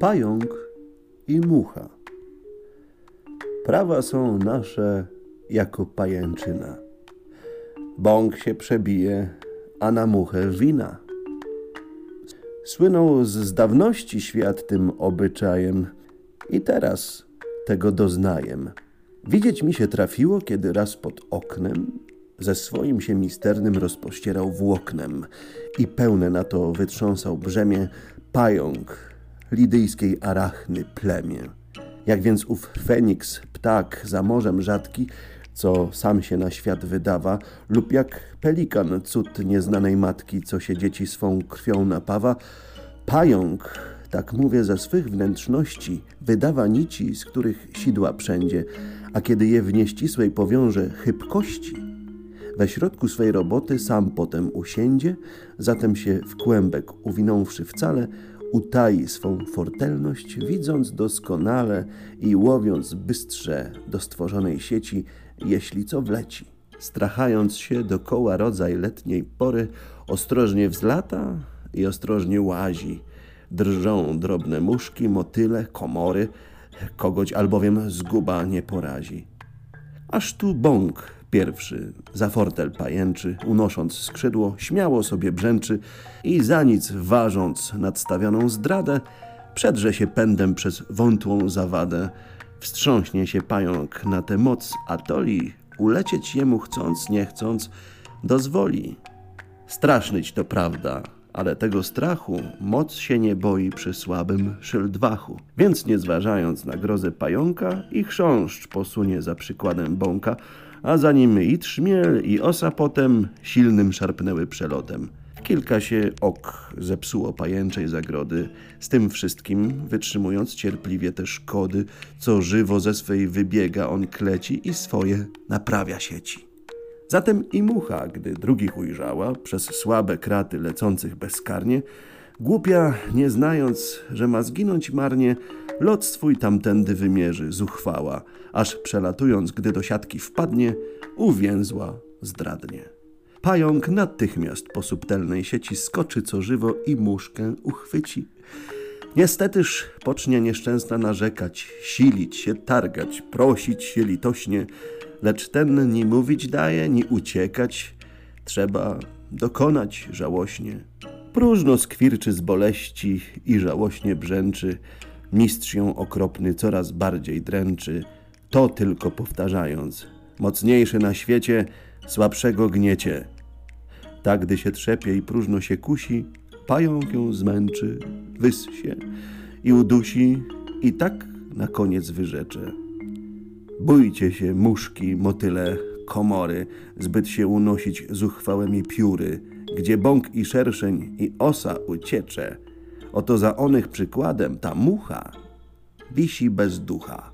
pająk i mucha. Prawa są nasze jako pajęczyna. Bąk się przebije, a na muchę wina. Słynął z dawności świat tym obyczajem i teraz tego doznajem. Widzieć mi się trafiło, kiedy raz pod oknem ze swoim się misternym rozpościerał włoknem i pełne na to wytrząsał brzemię pająk lidyjskiej arachny plemię. Jak więc ów Feniks, ptak za morzem rzadki, co sam się na świat wydawa, lub jak pelikan, cud nieznanej matki, co się dzieci swą krwią napawa, pająk, tak mówię, ze swych wnętrzności wydawa nici, z których sidła wszędzie, a kiedy je w nieścisłej powiąże chybkości, we środku swej roboty sam potem usiędzie, zatem się w kłębek uwinąwszy wcale, utai swą fortelność, widząc doskonale i łowiąc bystrze do stworzonej sieci, jeśli co wleci. Strachając się dokoła rodzaj letniej pory, ostrożnie wzlata i ostrożnie łazi. Drżą drobne muszki, motyle, komory, kogoś albowiem zguba nie porazi. Aż tu bąk pierwszy za fortel pajęczy, unosząc skrzydło, śmiało sobie brzęczy i za nic ważąc nadstawioną zdradę, przedrze się pędem przez wątłą zawadę. Wstrząśnie się pająk na tę moc, a toli ulecieć jemu chcąc, nie chcąc, dozwoli. Strasznyć to prawda, ale tego strachu moc się nie boi przy słabym szyldwachu. Więc nie zważając na grozę pająka i chrząszcz posunie za przykładem bąka, a za nim i trzmiel, i osa potem silnym szarpnęły przelotem. Kilka się ok zepsuło pajęczej zagrody, z tym wszystkim wytrzymując cierpliwie te szkody, co żywo ze swej wybiega on kleci i swoje naprawia sieci. Zatem i mucha, gdy drugich ujrzała, przez słabe kraty lecących bezkarnie, głupia, nie znając, że ma zginąć marnie, lot swój tamtędy wymierzy, zuchwała, aż przelatując, gdy do siatki wpadnie, uwięzła zdradnie. Pająk natychmiast po subtelnej sieci skoczy co żywo i muszkę uchwyci. Niestetyż pocznie nieszczęsna narzekać, silić się, targać, prosić się litośnie, lecz ten ni mówić daje, ni uciekać, trzeba dokonać żałośnie. Próżno skwirczy z boleści i żałośnie brzęczy, mistrz ją okropny coraz bardziej dręczy, to tylko powtarzając, mocniejszy na świecie, słabszego gniecie. Tak, gdy się trzepie i próżno się kusi, pająk ją zmęczy, wyssie i udusi i tak na koniec wyrzecze. Bójcie się, muszki, motyle, komory, zbyt się unosić zuchwałemi pióry, gdzie bąk i szerszeń i osa uciecze. Oto za onych przykładem ta mucha wisi bez ducha.